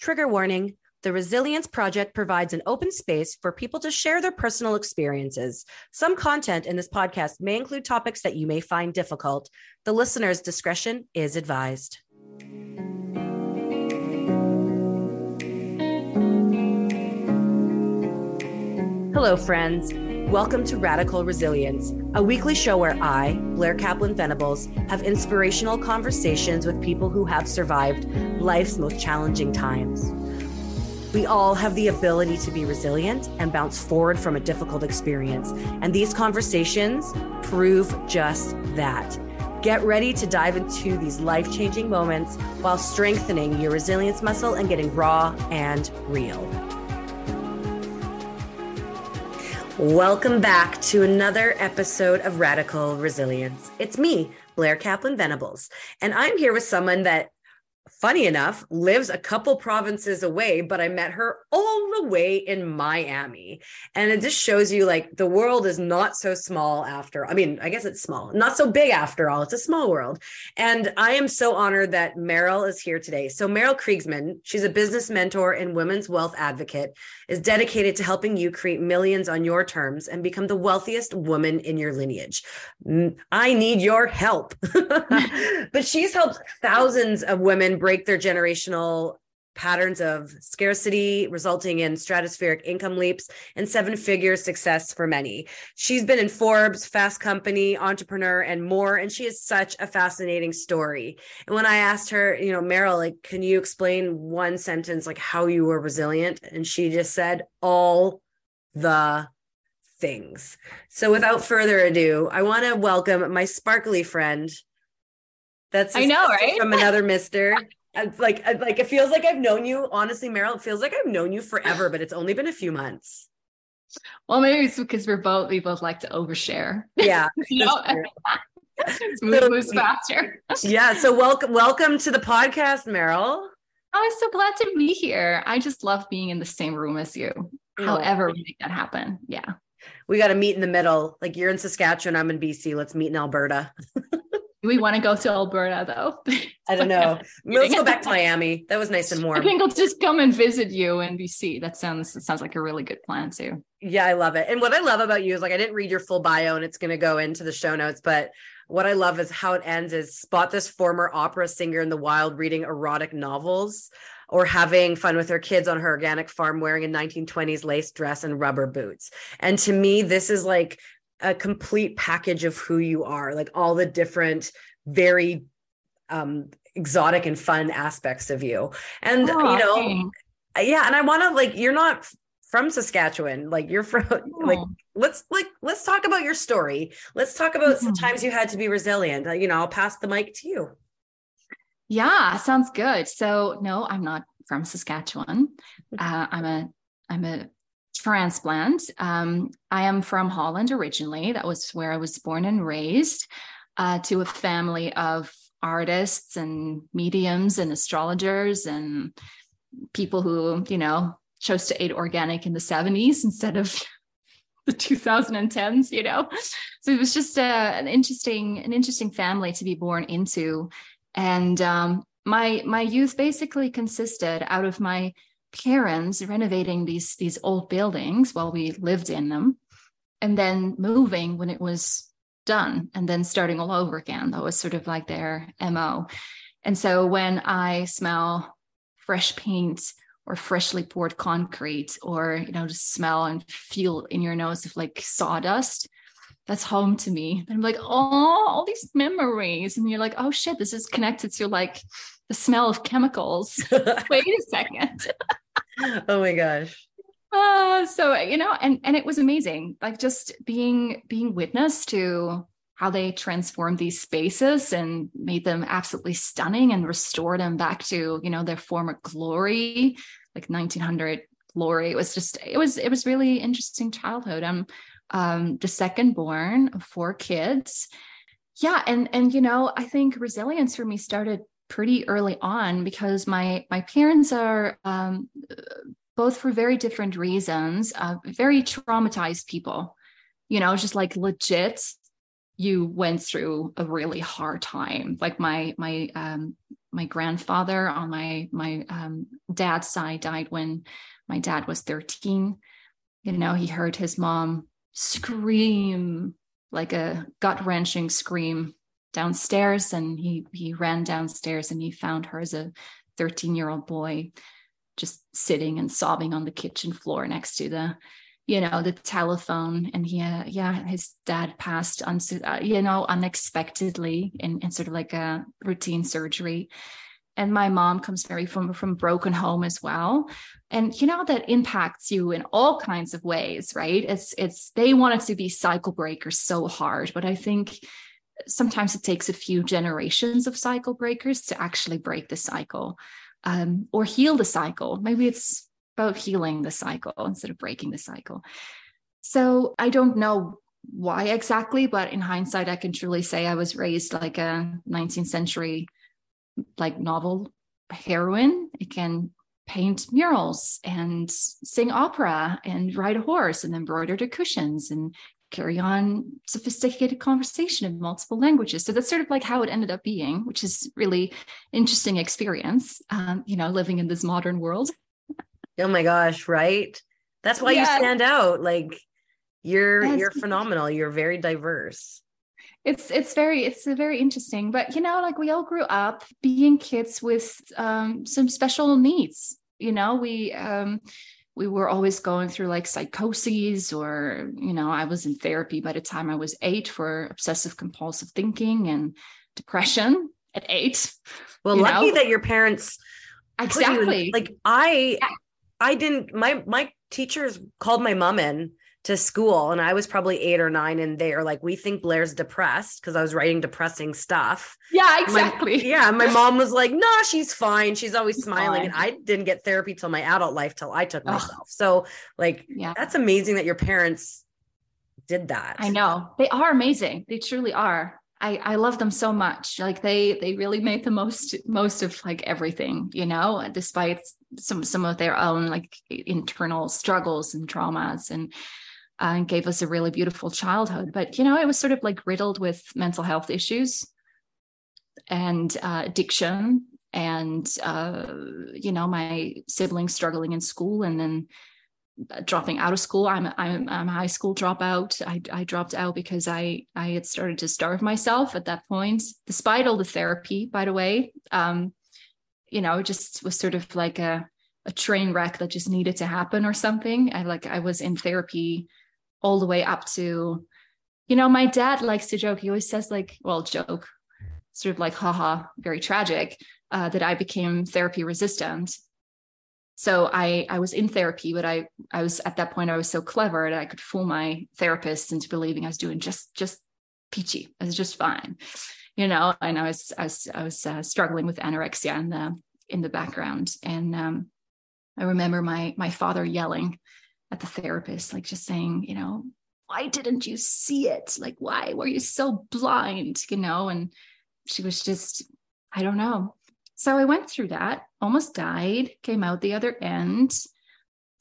Trigger warning the Resilience Project provides an open space for people to share their personal experiences. Some content in this podcast may include topics that you may find difficult. The listener's discretion is advised. Hello, friends. Welcome to Radical Resilience, a weekly show where I, Blair Kaplan Venables, have inspirational conversations with people who have survived life's most challenging times. We all have the ability to be resilient and bounce forward from a difficult experience. And these conversations prove just that. Get ready to dive into these life changing moments while strengthening your resilience muscle and getting raw and real. Welcome back to another episode of Radical Resilience. It's me, Blair Kaplan Venables, and I'm here with someone that funny enough, lives a couple provinces away, but I met her all the way in Miami. And it just shows you like the world is not so small after. I mean, I guess it's small, not so big after all. It's a small world. And I am so honored that Merel is here today. So, Merel Kriegsman, she's a business mentor and women's wealth advocate, is dedicated to helping you create millions on your terms and become the wealthiest woman in your lineage. Mm, I need your help. but she's helped thousands of women break their generational patterns of scarcity, resulting in stratospheric income leaps and seven figure success for many. She's been in Forbes, Fast Company, Entrepreneur, and more. And she is such a fascinating story. And when I asked her, you know, Merel, like, can you explain one sentence, like how you were resilient? And she just said, all the things. So without further ado, I want to welcome my sparkly friend. That's I know, right? From another mister. like like it feels like I've known you. Honestly, Merel, it feels like I've known you forever, but it's only been a few months. Well, maybe it's because we're both we both like to overshare. Yeah. you know? Move moves faster. yeah. So welcome welcome to the podcast, Merel. Oh, I'm so glad to be here. I just love being in the same room as you. Oh. However, we make that happen. Yeah. We got to meet in the middle. Like you're in Saskatchewan, I'm in BC. Let's meet in Alberta. Do we want to go to Alberta though? I don't know. Let's go back to Miami. That was nice and warm. I think I'll just come and visit you in BC. That sounds that sounds like a really good plan too. Yeah, I love it. And what I love about you is like I didn't read your full bio and it's going to go into the show notes, but what I love is how it ends is spot this former opera singer in the wild reading erotic novels or having fun with her kids on her organic farm wearing a 1920s lace dress and rubber boots. And to me, this is like a complete package of who you are, like all the different, very um, exotic and fun aspects of you. And, oh, you know, thanks. yeah. And I want to like, you're not from Saskatchewan, like you're from, oh. like, let's like, let's talk about your story. Let's talk about mm-hmm. times you had to be resilient. Uh, you know, I'll pass the mic to you. Yeah, sounds good. So no, I'm not from Saskatchewan. Uh, I'm a I'm a transplant. Um, I am from Holland originally. That was where I was born and raised, uh, to a family of artists and mediums and astrologers and people who, you know, chose to eat organic in the 70s instead of the 2010s, you know. So it was just uh, an interesting, an interesting family to be born into. And um, my my youth basically consisted out of my parents renovating these these old buildings while we lived in them and then moving when it was done and then starting all over again. That was sort of like their mo and so when i smell fresh paint or freshly poured concrete or you know just smell and feel in your nose of like sawdust that's home to me. And i'm like oh all these memories. And you're like oh shit this is connected to like the smell of chemicals. Wait a second. oh my gosh. Uh, so you know, and and it was amazing. Like just being being witness to how they transformed these spaces and made them absolutely stunning and restored them back to you know their former glory, like 1900 glory. It was just it was it was really interesting childhood. I'm um, the second born of four kids. Yeah, and and you know, I think resilience for me started pretty early on because my my parents are um, both for very different reasons uh, very traumatized people. You know just like legit you went through a really hard time. Like my my um, my grandfather on my my um, dad's side died when my dad was 13 you know he heard his mom scream like a gut wrenching scream downstairs and he he ran downstairs and he found her as a 13 year old boy just sitting and sobbing on the kitchen floor next to the you know the telephone. And he uh, yeah his dad passed on uh, you know unexpectedly in, in sort of like a routine surgery. And my mom comes very from from broken home as well. And you know that impacts you in all kinds of ways right? It's it's they wanted to be cycle breakers so hard. But i think sometimes it takes a few generations of cycle breakers to actually break the cycle um, or heal the cycle maybe it's about healing the cycle instead of breaking the cycle so i don't know why exactly but in hindsight i can truly say i was raised like a 19th century like novel heroine. It can paint murals and sing opera and ride a horse and embroider the cushions and carry on sophisticated conversation in multiple languages. So that's sort of like how it ended up being, which is really interesting experience. Um, you know, living in this modern world. oh my gosh! Right. That's why yeah. you stand out. Like you're you're phenomenal. You're very diverse it's it's very it's very interesting but you know like we all grew up being kids with um, some special needs you know we um, we were always going through like psychoses or you know i was in therapy by the time i was eight for obsessive compulsive thinking and depression at eight well lucky know? that your parents exactly in, like i yeah. i didn't my my teachers called my mom in to school and I was probably eight or nine and they are like, we think Blair's depressed because I was writing depressing stuff. Yeah, exactly. My, yeah. My mom was like, no, nah, she's fine. She's always she's smiling. Fine. And I didn't get therapy till my adult life till I took Ugh. myself. So like, yeah, that's amazing that your parents did that. I know they are amazing. They truly are. I, I love them so much. Like they they really made the most most of like everything, you know, despite some some of their own like internal struggles and traumas and and gave us a really beautiful childhood. But, you know, it was sort of like riddled with mental health issues and uh, addiction and, uh, you know, my siblings struggling in school and then dropping out of school. I'm, I'm, I'm a high school dropout. I, I dropped out because I, I had started to starve myself at that point, despite all the therapy, by the way. Um, you know, it just was sort of like a, a train wreck that just needed to happen or something. I like I was in therapy all the way up to, you know, my dad likes to joke. He always says, like, well, joke, sort of like, haha, very tragic, uh, that I became therapy resistant. So I I was in therapy, but I I was at that point I was so clever that I could fool my therapist into believing I was doing just just peachy. I was just fine, you know. And I was I was I was uh, struggling with anorexia in the in the background, and um, I remember my my father yelling at the therapist, like just saying, you know, why didn't you see it? Like, why were you so blind? You know, and she was just, I don't know. So I went through that, almost died, came out the other end,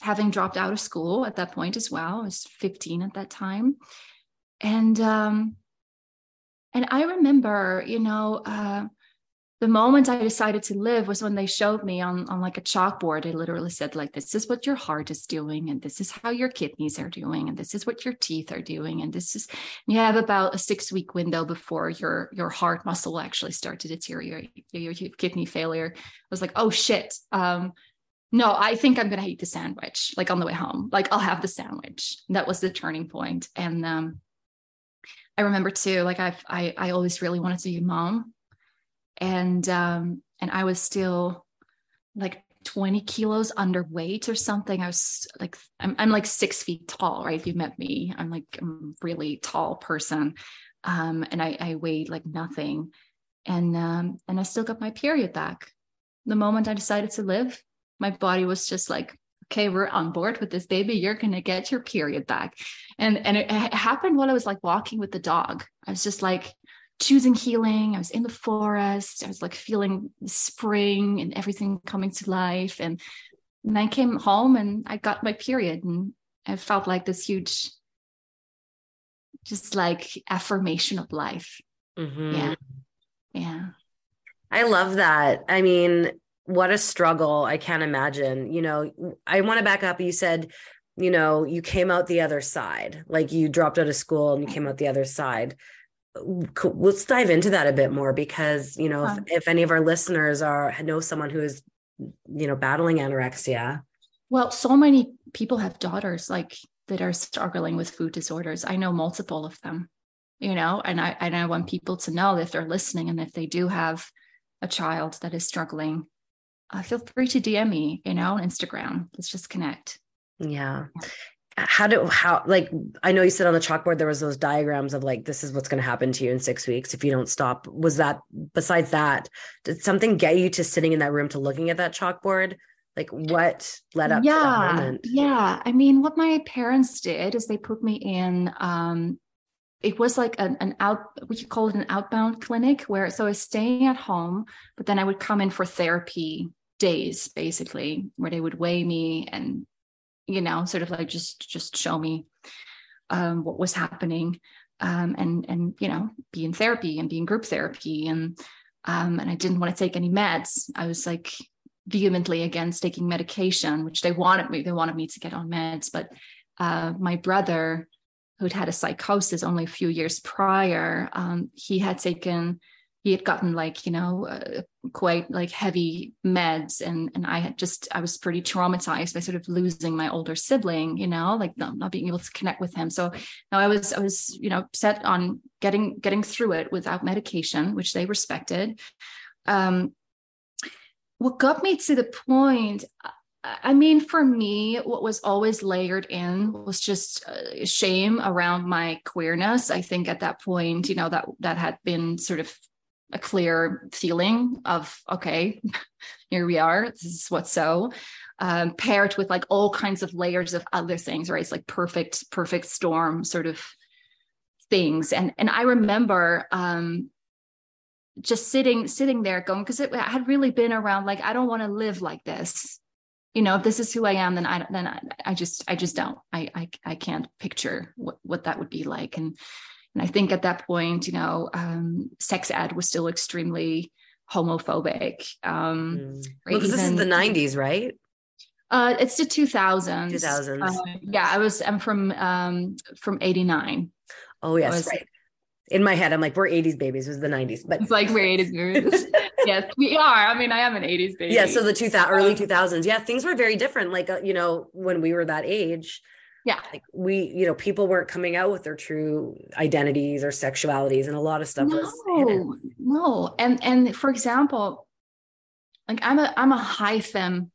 having dropped out of school at that point as well. I was 15 at that time. And um, and I remember, you know, uh, the moment I decided to live was when they showed me on, on like a chalkboard. They literally said, like, this is what your heart is doing, and this is how your kidneys are doing, and this is what your teeth are doing. And this is you have about a six week window before your your heart muscle will actually start to deteriorate, your kidney failure. I was like, oh shit. Um, no, I think I'm gonna eat the sandwich, like on the way home. Like I'll have the sandwich. That was the turning point. And um I remember too, like I've I I always really wanted to be a mom and um, and I was still like 20 kilos underweight or something. I was like, I'm, I'm like six feet tall, right? If you met me, I'm like a really tall person. Um, and I, I weighed like nothing. And, um, and I still got my period back. The moment I decided to live, my body was just like, okay, we're on board with this baby. You're going to get your period back. And, and it, it happened while I was like walking with the dog. I was just like, choosing healing. I was in the forest. I was like feeling spring and everything coming to life. And, and I came home and I got my period and I felt like this huge, just like affirmation of life. Mm-hmm. Yeah. Yeah. I love that. I mean, what a struggle. I can't imagine. You know, I want to back up. You said, you know, you came out the other side, like you dropped out of school and you came out the other side. Let's dive into that a bit more because, you know, if, if any of our listeners are know someone who is, you know, battling anorexia. Well, so many people have daughters like that are struggling with food disorders. I know multiple of them, you know, and I and I want people to know if they're listening and if they do have a child that is struggling, uh, feel free to DM me, you know, on Instagram. Let's just connect. Yeah. How do how like I know you said on the chalkboard there was those diagrams of like this is what's going to happen to you in six weeks if you don't stop. Was that besides that, did something get you to sitting in that room to looking at that chalkboard? Like what led up yeah, Yeah. I mean, what my parents did is they put me in um it was like an, an out we could call it an outbound clinic where so I was staying at home, but then I would come in for therapy days basically, where they would weigh me and you know, sort of like just just show me um, what was happening, um, and and you know, be in therapy and be in group therapy, and um, and I didn't want to take any meds. I was like vehemently against taking medication, which they wanted me. They wanted me to get on meds, but uh, my brother who'd had a psychosis only a few years prior, um, he had taken, he had gotten like, you know, uh, quite like heavy meds. And, and I had just, I was pretty traumatized by sort of losing my older sibling, you know, like not, not being able to connect with him. So now I was, I was, you know, set on getting, getting through it without medication, which they respected. Um, what got me to the point I mean, for me, what was always layered in was just uh, shame around my queerness. I think at that point, you know, that that had been sort of a clear feeling of okay, here we are. This is what's so. Um, paired with like all kinds of layers of other things, right? It's like perfect, perfect storm sort of things. And and I remember um, just sitting sitting there going because it had really been around like I don't want to live like this you know if this is who i am then i then i, I just i just don't I, I i can't picture what what that would be like and and i think at that point you know um sex ed was still extremely homophobic um mm. right? well, this is the 90s right uh it's the 2000s 2000s uh, yeah i was i'm from um from 89 oh yes was, right in my head, I'm like, we're 80s babies. It was the 90s, but it's like we're 80s babies. yes, we are. I mean, I am an 80s baby. Yeah. So the 2000 early 2000s. Yeah. Things were very different. Like, uh, you know, when we were that age, yeah. Like we, you know, people weren't coming out with their true identities or sexualities and a lot of stuff no, was. No. And, and for example, like I'm a, I'm a high fem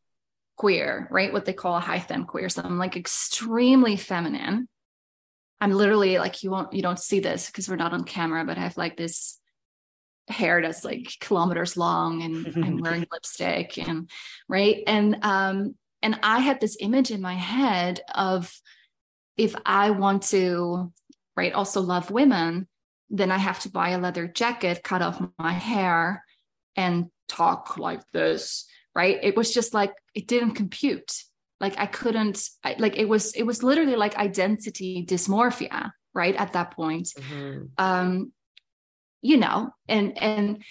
queer, right? What they call a high fem queer. So I'm like extremely feminine I'm literally like you won't you don't see this because we're not on camera, but I have like this hair that's like kilometers long and I'm wearing lipstick and right. And um and I had this image in my head of if I want to right also love women, then I have to buy a leather jacket, cut off my hair, and talk like this. Right. It was just like it didn't compute like i couldn't I, like it was it was literally like identity dysmorphia right at that point mm-hmm. um you know and and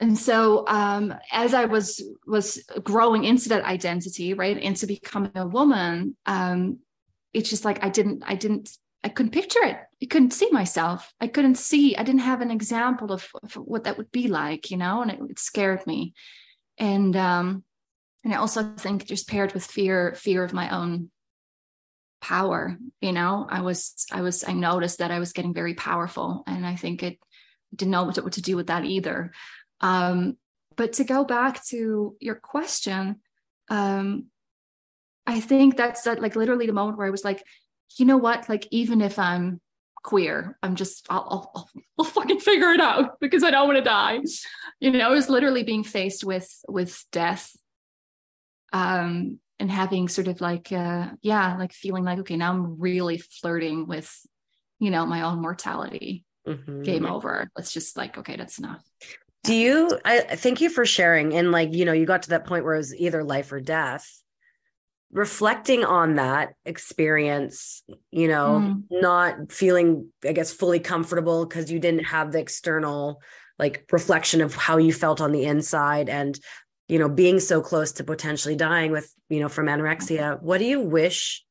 and so um as i was was growing into that identity right into becoming a woman um it's just like i didn't i didn't i couldn't picture it. I couldn't see myself. I couldn't see i didn't have an example of, of what that would be like you know and it, it scared me. And um and i also think just paired with fear fear of my own power you know i was i was i noticed that i was getting very powerful and i think it didn't know what to, what to do with that either. Um but to go back to your question um i think that's that like literally the moment where i was like you know what? Like even if i'm queer i'm just I'll, I'll, I'll fucking figure it out because i don't want to die. You know i was literally being faced with with death um, and having sort of like uh, yeah like feeling like okay now i'm really flirting with you know my own mortality. Mm-hmm. game over. Let's just like okay that's enough. Do you i thank you for sharing. And like you know you got to that point where it was either life or death reflecting on that experience you know mm. not feeling i guess fully comfortable because you didn't have the external like reflection of how you felt on the inside and you know being so close to potentially dying with you know from anorexia. What do you wish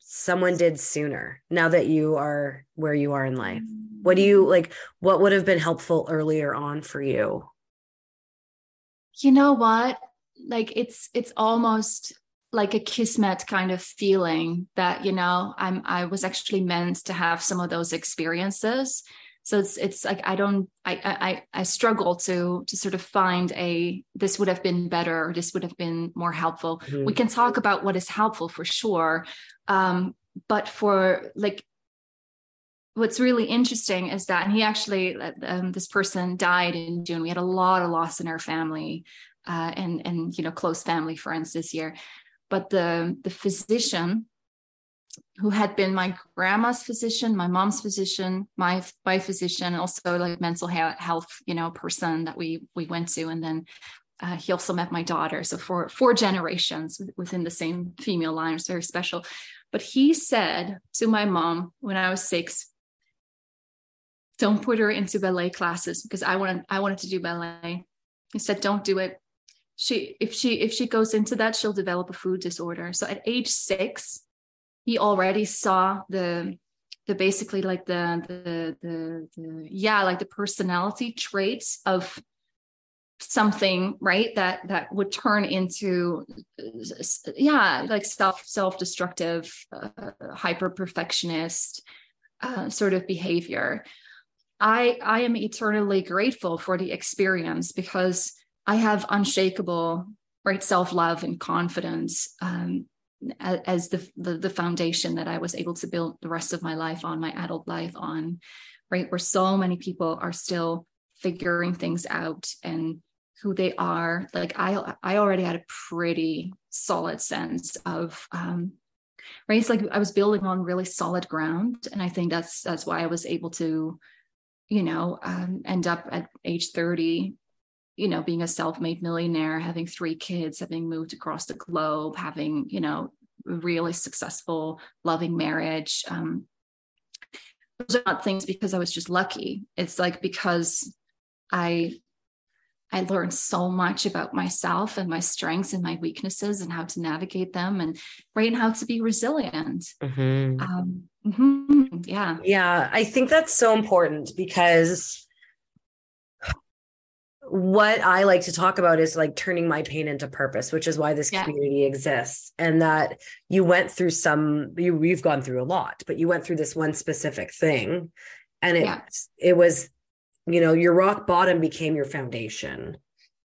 someone did sooner now that you are where you are in life? What do you like what would have been helpful earlier on for you? You know what? Like it's it's almost like a kismet kind of feeling that you know i'm i was actually meant to have some of those experiences. So it's it's like i don't i i i struggle to to sort of find a this would have been better or this would have been more helpful. Mm-hmm. we can talk about what is helpful for sure. Um but for like what's really interesting is that and he actually um, this person died in june. We had a lot of loss in our family uh, and and you know close family friends this year but the the physician who had been my grandma's physician my mom's physician my my physician also like mental health you know person that we we went to and then uh, he also met my daughter. So for four generations within the same female line. It's very special. But he said to my mom when i was six don't put her into ballet classes because i wanted i wanted to do ballet. He said don't do it she if she if she goes into that she'll develop a food disorder. So at age six he already saw the the basically like the the the, the yeah like the personality traits of something right that that would turn into yeah like self self-destructive uh, hyper perfectionist uh, sort of behavior. I i am eternally grateful for the experience because I have unshakable right self-love and confidence um, as the, the, the foundation that I was able to build the rest of my life on, my adult life on, right? Where so many people are still figuring things out and who they are. Like I I already had a pretty solid sense of um, right. It's like I was building on really solid ground. And I think that's that's why I was able to, you know, um, end up at age 30 you know, being a self-made millionaire, having three kids, having moved across the globe, having, you know, really successful, loving marriage. Um, those are not things because I was just lucky. It's like because I I learned so much about myself and my strengths and my weaknesses and how to navigate them and right and how to be resilient. Mm-hmm. Um, mm-hmm, yeah. Yeah. I think that's so important because what I like to talk about is like turning my pain into purpose, which is why this yeah. community exists. And that you went through some, you you've gone through a lot, but you went through this one specific thing, and it yeah. it was, you know, your rock bottom became your foundation.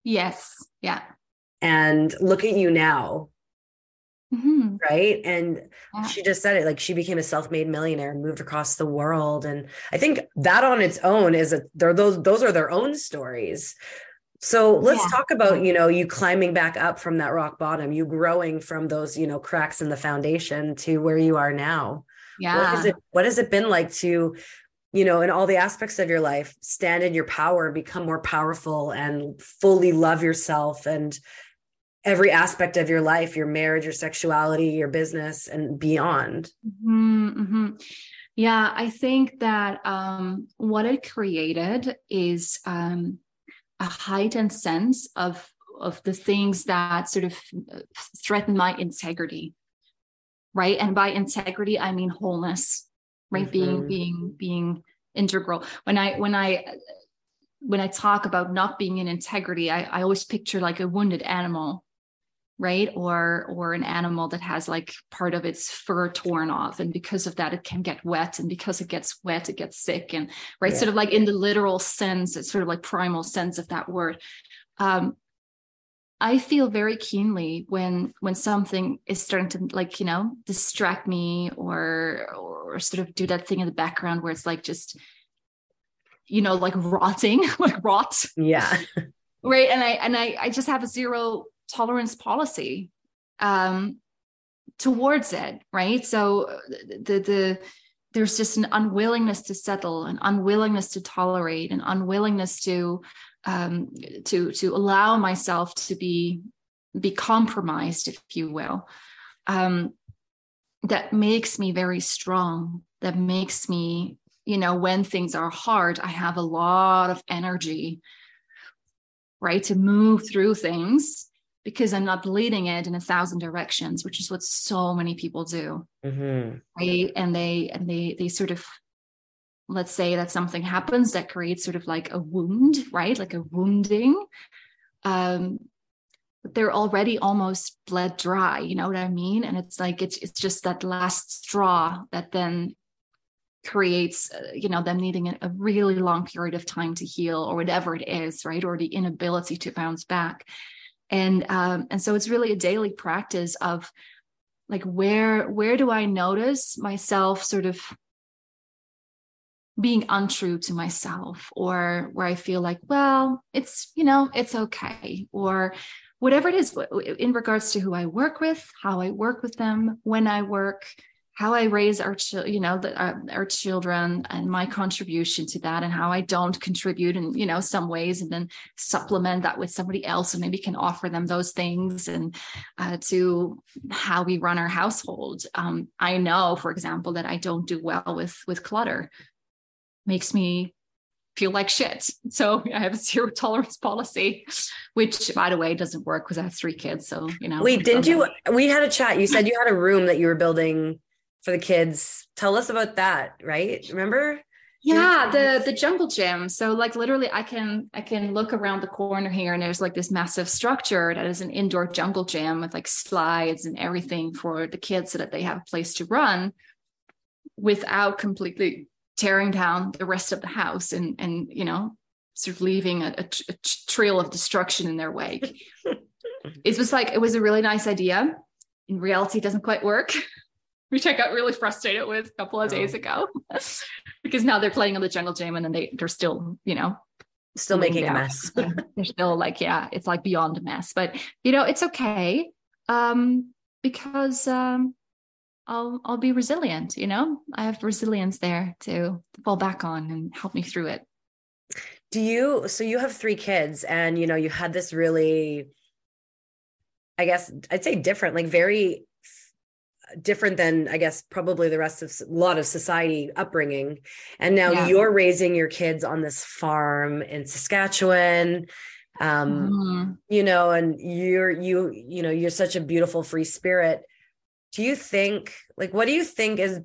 Yes. Yeah. And look at you now. Mm-hmm. Right. And yeah. she just said it like she became a self-made millionaire and moved across the world. And I think that on its own is a they're those those are their own stories. So let's yeah. talk about, you know, you climbing back up from that rock bottom, you growing from those, you know, cracks in the foundation to where you are now. Yeah. What has it what has it been like to, you know, in all the aspects of your life, stand in your power, become more powerful and fully love yourself and every aspect of your life your marriage your sexuality your business and beyond mm-hmm, mm-hmm. yeah i think that um, what it created is um, a heightened sense of of the things that sort of threaten my integrity right and by integrity i mean wholeness right mm-hmm. being being being integral when i when i when i talk about not being in integrity I, I always picture like a wounded animal right? Or or an animal that has like part of its fur torn off and because of that it can get wet and because it gets wet it gets sick and right? Yeah. sort of like in the literal sense it's sort of like primal sense of that word. Um i feel very keenly when when something is starting to like you know distract me or or sort of do that thing in the background where it's like just you know like rotting like rot. Yeah. Right? And i and i i just have a zero tolerance policy um, towards it, right? So the the there's just an unwillingness to settle, an unwillingness to tolerate, an unwillingness to um, to to allow myself to be be compromised, if you will. Um, that makes me very strong. That makes me you know, when things are hard, I have a lot of energy, right, to move through things because I'm not leading it in a thousand directions, which is what so many people do. Mm-hmm. Right. And they, and they, they sort of, let's say that something happens that creates sort of like a wound, right? Like a wounding. Um, they're already almost bled dry, you know what I mean? And it's like, it's, it's just that last straw that then creates uh, you know them needing a, a, really long period of time to heal or whatever it is right or the inability to bounce back and um and so it's really a daily practice of like where where do i notice myself sort of being untrue to myself? Or where i feel like well it's you know it's okay. Or whatever it is in regards to who i work with how i work with them when i work how I raise our, ch- you know, the, our, our, children and my contribution to that, and how I don't contribute in, you know, some ways, and then supplement that with somebody else, and maybe can offer them those things, and uh, to how we run our household. Um, I know, for example, that I don't do well with with clutter. Makes me feel like shit. So I have a zero tolerance policy, which by the way doesn't work because I have three kids. So you know. Wait, didn't you? We had a chat. You said you had a room that you were building for the kids. Tell us about that, right? Remember? Yeah, the the jungle gym. So like literally I can I can look around the corner here and there's like this massive structure that is an indoor jungle gym with like slides and everything for the kids so that they have a place to run without completely tearing down the rest of the house and and you know sort of leaving a, a, a trail of destruction in their wake. it was like it was a really nice idea. In reality, it doesn't quite work. which I got really frustrated with a couple of oh. days ago because now they're playing on the jungle gym and then they they're still, you know, still making down. a mess. they're still like, yeah, it's like beyond a mess. But you know, it's okay. Um, because um I'll I'll be resilient, you know. I have resilience there to fall back on and help me through it. Do you so you have three kids and you know you had this really I guess I'd say different, like very different than I guess probably the rest of a lot of society upbringing. And now yeah. you're raising your kids on this farm in Saskatchewan. Um, mm-hmm. you know, and you're you, you know, you're such a beautiful free spirit. Do you think like what do you think is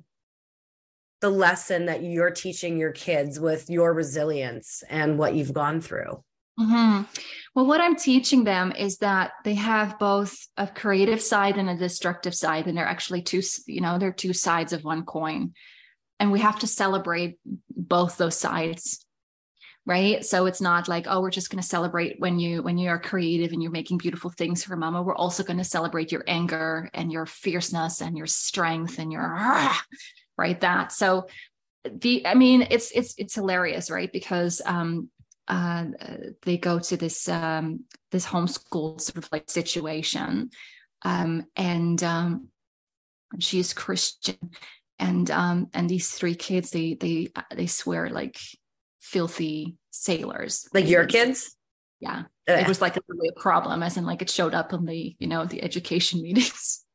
the lesson that you're teaching your kids with your resilience and what you've gone through? Mm-hmm. Well, what I'm teaching them is that they have both a creative side and a destructive side, and they're actually two, you know, they're two sides of one coin. And we have to celebrate both those sides. Right. So it's not like, oh, we're just going to celebrate when you when you are creative and you're making beautiful things for mama. We're also going to celebrate your anger and your fierceness and your strength and your right that. So the i mean it's it's it's hilarious right because um uh, they go to this um, this homeschool sort of like situation, um, and um, she is Christian, and um, and these three kids they they they swear like filthy sailors, like your kids. Yeah, Ugh. it was like a, really a problem, as in like it showed up in the you know the education meetings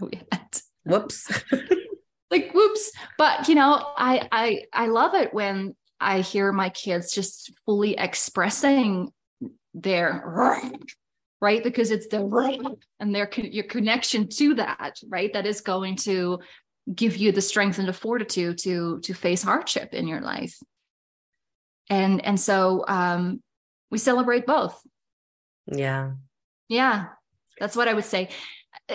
we had. Whoops. like whoops but you know i i i love it when I hear my kids just fully expressing their right? Because it's the right and their your connection to that right? That is going to give you the strength and the fortitude to to face hardship in your life. And and so um we celebrate both. Yeah. Yeah. That's what i would say.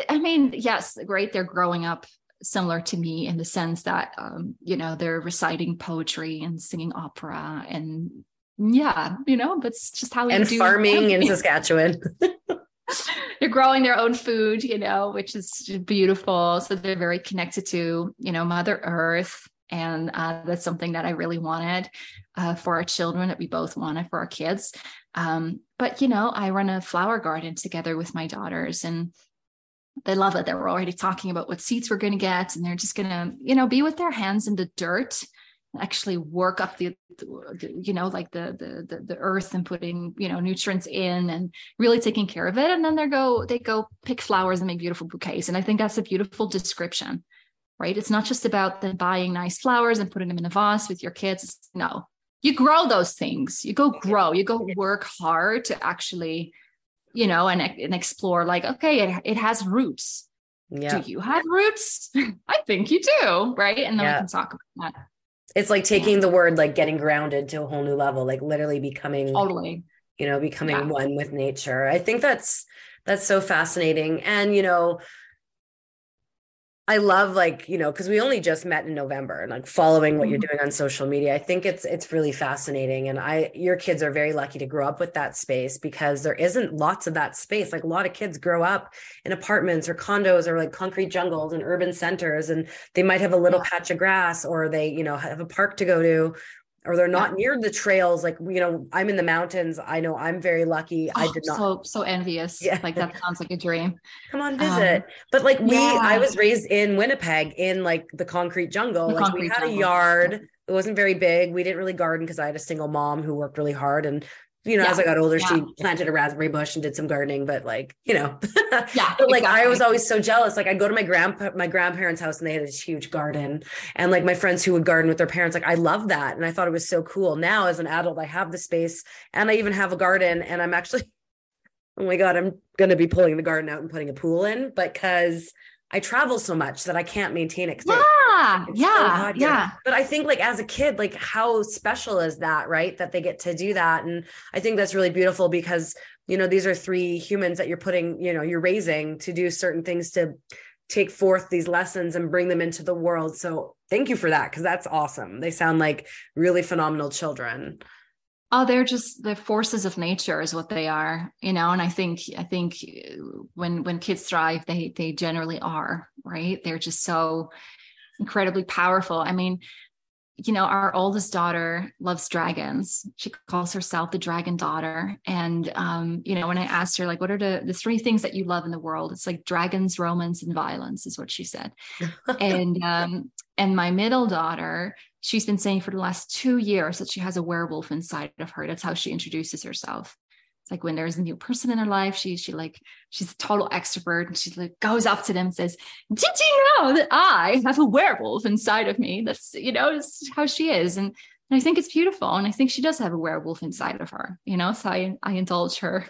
I mean yes great they're growing up similar to me in the sense that um, you know they're reciting poetry and singing opera and yeah you know that's just how we and farming in saskatchewan. They're growing their own food you know which is beautiful. So they're very connected to you know mother earth. And uh, that's something that i really wanted uh, for our children that we both wanted for our kids. Um, but you know i run a flower garden together with my daughters. And they love it. They were already talking about what seeds we're going to get, and they're just going to, you know, be with their hands in the dirt, actually work up the, you know, like the, the the the earth and putting, you know, nutrients in and really taking care of it. And then they go they go pick flowers and make beautiful bouquets. And I think that's a beautiful description, right? It's not just about the buying nice flowers and putting them in a vase with your kids. No, you grow those things. You go grow. You go work hard to actually, you know, and, and explore. Like, okay, it, it has roots. Yeah. Do you have roots? I think you do, right? And then yeah. we can talk about that. It's like taking yeah. the word like getting grounded to a whole new level, like literally becoming totally, you know, becoming yeah. one with nature. I think that's that's so fascinating. And you know, I love like, you know, because we only just met in November and like following what you're mm-hmm. doing on social media. I think it's it's really fascinating. And I your kids are very lucky to grow up with that space because there isn't lots of that space. Like a lot of kids grow up in apartments or condos or like concrete jungles and urban centers and they might have a little yeah. patch of grass or they, you know, have a park to go to or they're not yeah. near the trails like you know i'm in the mountains i know i'm very lucky oh, i did not so so envious yeah like that sounds like a dream come on visit um, but like we yeah. i was raised in winnipeg in like the concrete jungle the like concrete we had jungle. a yard it wasn't very big we didn't really garden because i had a single mom who worked really hard and you know, yeah. as I got older, yeah. she planted a raspberry bush and did some gardening, but like, you know, yeah, but like exactly. I was always so jealous. Like I'd go to my grandpa, my grandparents' house and they had this huge garden and like my friends who would garden with their parents, like I love that. And I thought it was so cool. Now as an adult, I have the space and I even have a garden and I'm actually, oh my God, I'm going to be pulling the garden out and putting a pool in because I travel so much that I can't maintain it. Yeah, yeah, so yeah. But I think like as a kid, like how special is that, right? That they get to do that, and I think that's really beautiful because you know these are three humans that you're putting, you know, you're raising to do certain things to take forth these lessons and bring them into the world. So thank you for that because that's awesome. They sound like really phenomenal children oh they're just the forces of nature is what they are you know? And i think i think when when kids thrive they they generally are right? They're just so incredibly powerful. I mean you know our oldest daughter loves dragons. She calls herself the dragon daughter. And um you know when i asked her like what are the the three things that you love in the world? It's like dragons romance and violence is what she said. And um and my middle daughter she's been saying for the last two years that she has a werewolf inside of her. That's how she introduces herself. It's like when there's a new person in her life, she she like she's a total extrovert and she like goes up to them and says, "Did you know that I have a werewolf inside of me?" That's you know it's how she is, and, and I think it's beautiful, and I think she does have a werewolf inside of her. You know, so I I indulge her.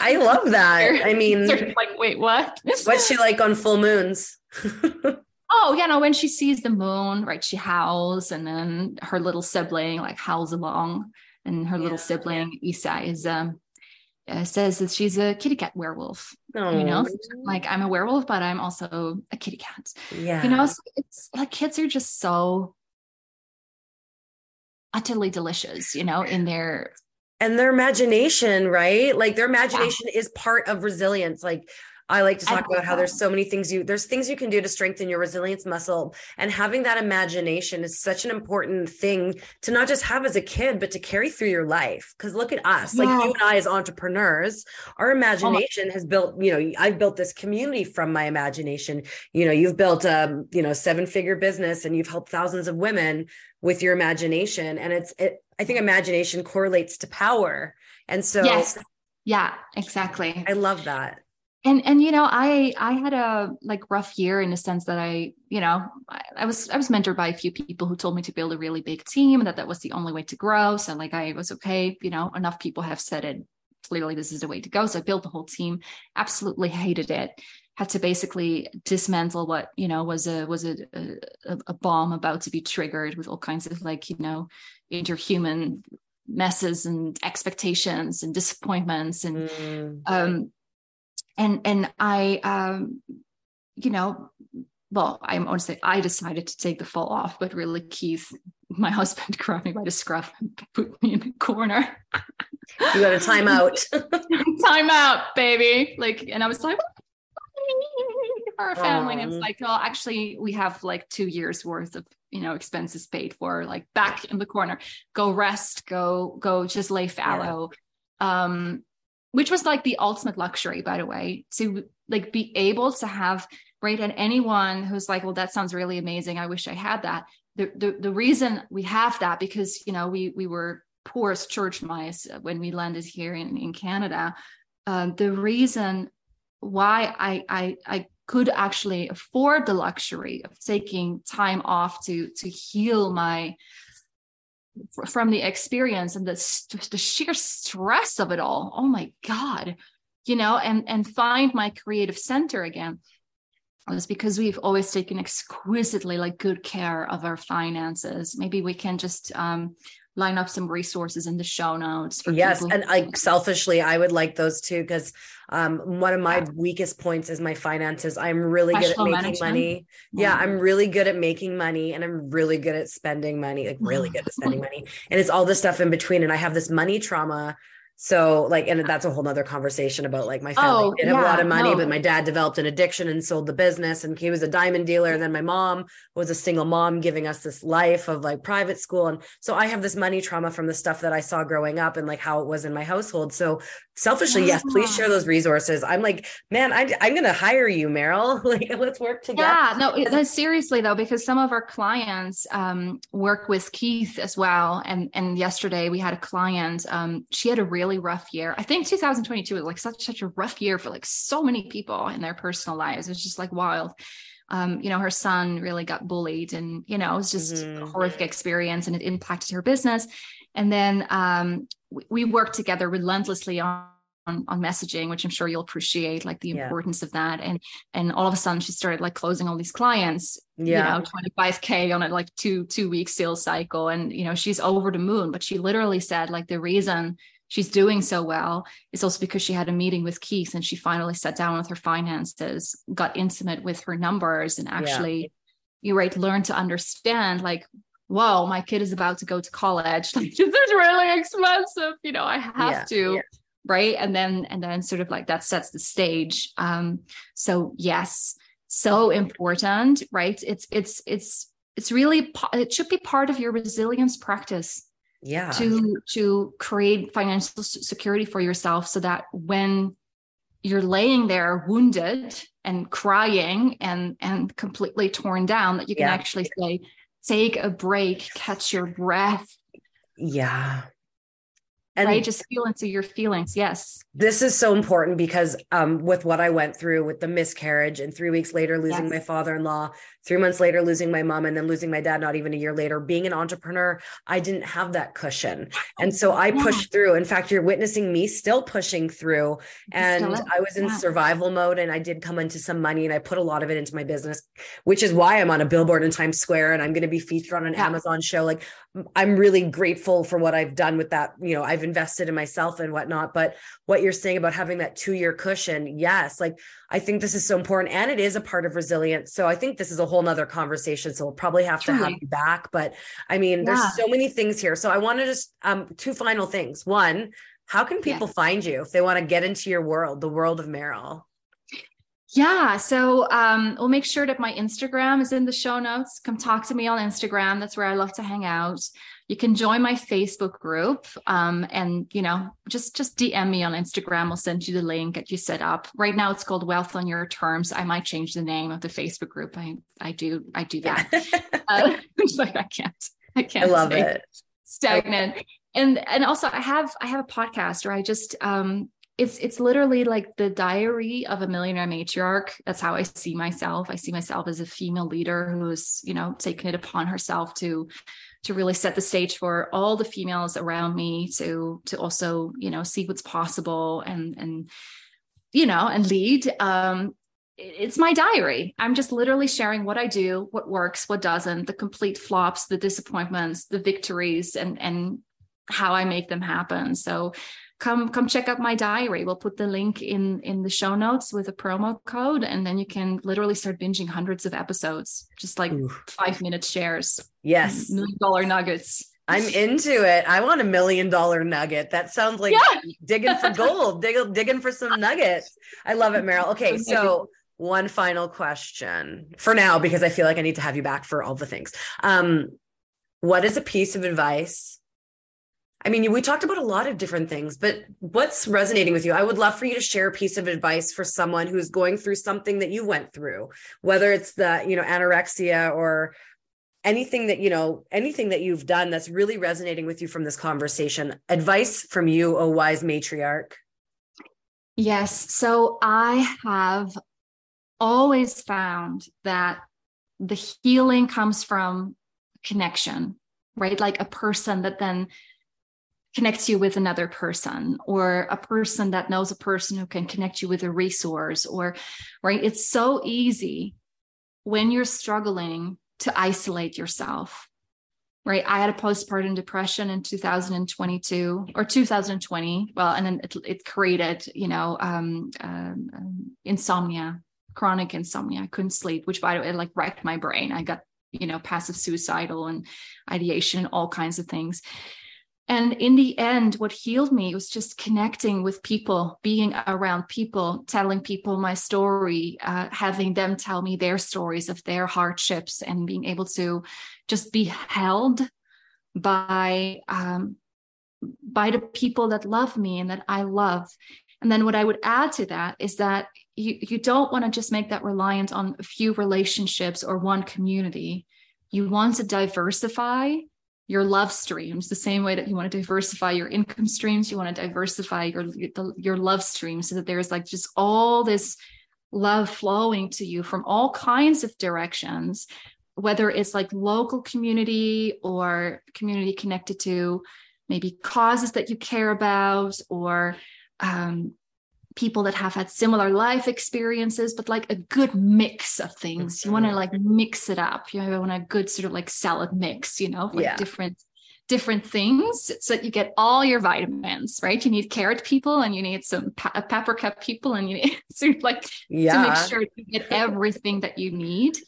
I love that. I mean, sort of like, wait, what? What's she like on full moons? Oh, yeah, no, when she sees the moon, right, she howls, and then her little sibling like howls along, and her yeah. little sibling Isa is um uh, says that she's a kitty cat werewolf. Oh. You know, like I'm a werewolf, but I'm also a kitty cat. Yeah, you know, so it's like kids are just so utterly delicious, you know, in their and their imagination, right? Like their imagination yeah. is part of resilience. Like I like to talk about how there's so many things you there's things you can do to strengthen your resilience muscle and having that imagination is such an important thing to not just have as a kid but to carry through your life. Cuz look at us yes. like you and I as entrepreneurs our imagination oh has built you know I've built this community from my imagination. You know you've built a you know seven figure business and you've helped thousands of women with your imagination and it's it I think imagination correlates to power and so yes. Yeah exactly. I love that and and you know i i had a like rough year in the sense that i you know I, I, was i was mentored by a few people who told me to build a really big team and that that was the only way to grow. So like i was okay you know enough people have said it. Clearly this is the way to go. So i built the whole team. Absolutely hated it. Had to basically dismantle what you know was a was a, a, a bomb about to be triggered with all kinds of like you know interhuman messes and expectations and disappointments and mm. um and and I um you know well I'm to say I decided to take the fall off but really Keith my husband grabbed me by the scruff and put me in the corner. You got a timeout time out baby. Like and I was like for our family. And it's like well actually we have like two years worth of you know expenses paid for like back in the corner. Go rest go go just lay fallow. Yeah. um which was like the ultimate luxury by the way to like be able to have right and anyone who's like well that sounds really amazing. I wish i had that. The the, the reason we have that because you know we we were poor as church mice when we landed here in in canada. Uh, the reason why I I I could actually afford the luxury of taking time off to to heal my from the experience and the the sheer stress of it all. Oh my god, you know, and and find my creative center again was because we've always taken exquisitely like good care of our finances. Maybe we can just um, line up some resources in the show notes. For yes, and like selfishly, I would like those too because um, one of my yeah. weakest points is my finances. I'm really good at making management. money. Yeah, I'm really good at making money, and I'm really good at spending money. Like really good at spending money, and it's all the stuff in between. And I have this money trauma so like, and that's a whole nother conversation about like my family oh, did have yeah, a lot of money, no. but my dad developed an addiction and sold the business and he was a diamond dealer. And then my mom was a single mom giving us this life of like private school. And so I have this money trauma from the stuff that I saw growing up and like how it was in my household. So selfishly, yeah. yes, please share those resources. I'm like, man, I, I'm going to hire you, Merel. like, let's work together. Yeah, no, seriously though, because some of our clients um, work with Keith as well. And, and yesterday we had a client, um, she had a really rough year. I think 2022 was like such, such a rough year for like so many people in their personal lives. It was just like wild. Um, you know, her son really got bullied and, you know, it was just mm-hmm. a horrific experience and it impacted her business. And then um, we, we worked together relentlessly on on, on messaging which i'm sure you'll appreciate like the yeah. importance of that and and all of a sudden she started like closing all these clients yeah. you know 25k on a like two two week sales cycle and you know she's over the moon but she literally said like the reason she's doing so well is also because she had a meeting with keith and she finally sat down with her finances got intimate with her numbers and actually yeah. you right learn to understand like whoa, my kid is about to go to college. Like, this is really expensive. You know, I have yeah, to. Yeah. Right. And then, and then sort of like that sets the stage. Um, so yes, so important, right? It's, it's, it's, it's really, it should be part of your resilience practice. Yeah. To, to create financial security for yourself so that when you're laying there wounded and crying and, and completely torn down, that you can yeah. actually say, take a break, catch your breath. Yeah. And right? Just feel into your feelings. Yes. This is so important because um, with what I went through with the miscarriage and three weeks later losing yes. my father-in-law, three months later losing my mom, and then losing my dad not even a year later, being an entrepreneur, I didn't have that cushion. And so I yeah. pushed through. In fact, you're witnessing me still pushing through. And I was in yeah. survival mode and I did come into some money and I put a lot of it into my business, which is why I'm on a billboard in Times Square and I'm going to be featured on an yeah. Amazon show. Like I'm really grateful for what I've done with that. You know, I've invested in myself and whatnot. But what you're saying about having that two year cushion, yes, like I think this is so important and it is a part of resilience. So I think this is a whole nother conversation. So we'll probably have Truly. to have you back. But I mean, yeah. there's so many things here. So I want to just um two final things. One, how can people yeah. find you if they want to get into your world, the world of Merel? Yeah. So um, we'll make sure that my Instagram is in the show notes. Come talk to me on Instagram. That's where I love to hang out. You can join my Facebook group um, and, you know, just, just DM me on Instagram. I'll send you the link, get you set up. Right now it's called Wealth on Your Terms. I might change the name of the Facebook group. I, I do, I do that. uh, like, I can't, I can't. I love it. Stagnant. And, and also I have, I have a podcast where I just, um, it's it's literally like the diary of a millionaire matriarch that's how i see myself i see myself as a female leader who's you know taken it upon herself to to really set the stage for all the females around me to to also you know see what's possible and and you know and lead um it's my diary. I'm just literally sharing what I do, what works, what doesn't, the complete flops, the disappointments, the victories, and and how I make them happen. So come come check out my diary we'll put the link in in the show notes with a promo code and then you can literally start binging hundreds of episodes just like Oof. five minute shares yes million dollar nuggets I'm into it. I want a million dollar nugget. That sounds like yeah. digging for gold, dig, digging for some nuggets. I love it, Merel. Okay, so one final question for now, because I feel like I need to have you back for all the things. Um, what is a piece of advice I mean, we talked about a lot of different things, but what's resonating with you? I would love for you to share a piece of advice for someone who's going through something that you went through, whether it's the, you know, anorexia or anything that, you know, anything that you've done that's really resonating with you from this conversation. Advice from you, a wise matriarch. Yes. So I have always found that the healing comes from connection, right? Like a person that then connects you with another person or a person that knows a person who can connect you with a resource or right? It's so easy when you're struggling to isolate yourself right? I had a postpartum depression in 2022 or 2020 well and then it, it created you know um, um, insomnia chronic insomnia. I couldn't sleep which by the way like wrecked my brain. I got you know passive suicidal and ideation and all kinds of things and in the end, what healed me was just connecting with people, being around people, telling people my story, uh, having them tell me their stories of their hardships, and being able to just be held by um, by the people that love me and that I love. And then what I would add to that is that you you don't want to just make that reliant on a few relationships or one community. You want to diversify your love streams the same way that you want to diversify your income streams you want to diversify your your love streams so that there's like just all this love flowing to you from all kinds of directions whether it's like local community or community connected to maybe causes that you care about or um, people that have had similar life experiences, but like a good mix of things. You want to mm-hmm. like mix it up. You want a good sort of like salad mix, you know, like yeah. different different things so that you get all your vitamins, right? You need carrot people and you need some pa- uh, paprika people and you need sort of like yeah. to make sure you get everything that you need.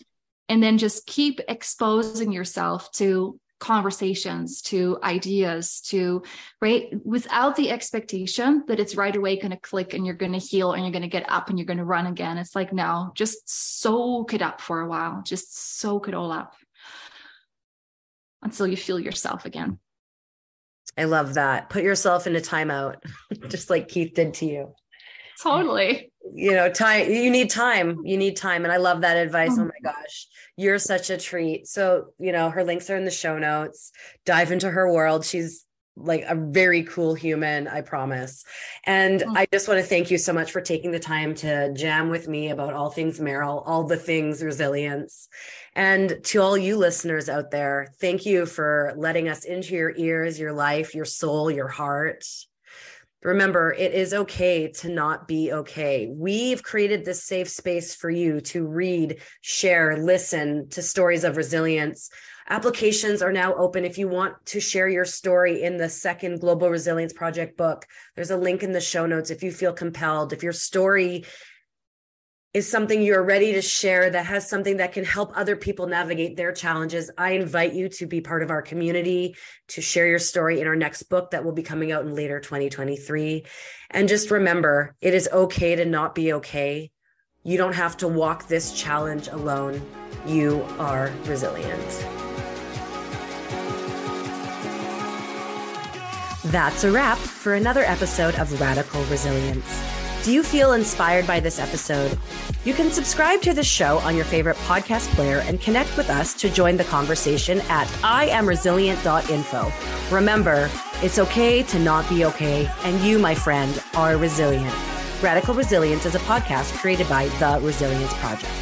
And then just keep exposing yourself to conversations to ideas to right without the expectation that it's right away going to click and you're going to heal and you're going to get up and you're going to run again. It's like no just soak it up for a while. Just soak it all up until you feel yourself again. I love that. Put yourself in a timeout. Just like keith did to you. Totally. You know time you need time. You need time. And i love that advice. Oh, oh my gosh you're such a treat. So you know her links are in the show notes. Dive into her world. She's like a very cool human i promise. And oh. i just want to thank you so much for taking the time to jam with me about all things Merel all the things resilience. And to all you listeners out there thank you for letting us into your ears your life your soul your heart Remember, it is okay to not be okay. We've created this safe space for you to read, share, listen to stories of resilience. Applications are now open if you want to share your story in the second Global Resilience Project book. There's a link in the show notes if you feel compelled. If your story is something you're ready to share that has something that can help other people navigate their challenges, I invite you to be part of our community, to share your story in our next book that will be coming out in later 2023. And just remember, it is okay to not be okay. You don't have to walk this challenge alone. You are resilient. That's a wrap for another episode of Radical Resilience. Do you feel inspired by this episode? You can subscribe to the show on your favorite podcast player and connect with us to join the conversation at iamresilient.info. Remember, it's okay to not be okay, and you, my friend, are resilient. Radical Resilience is a podcast created by The Resilience Project.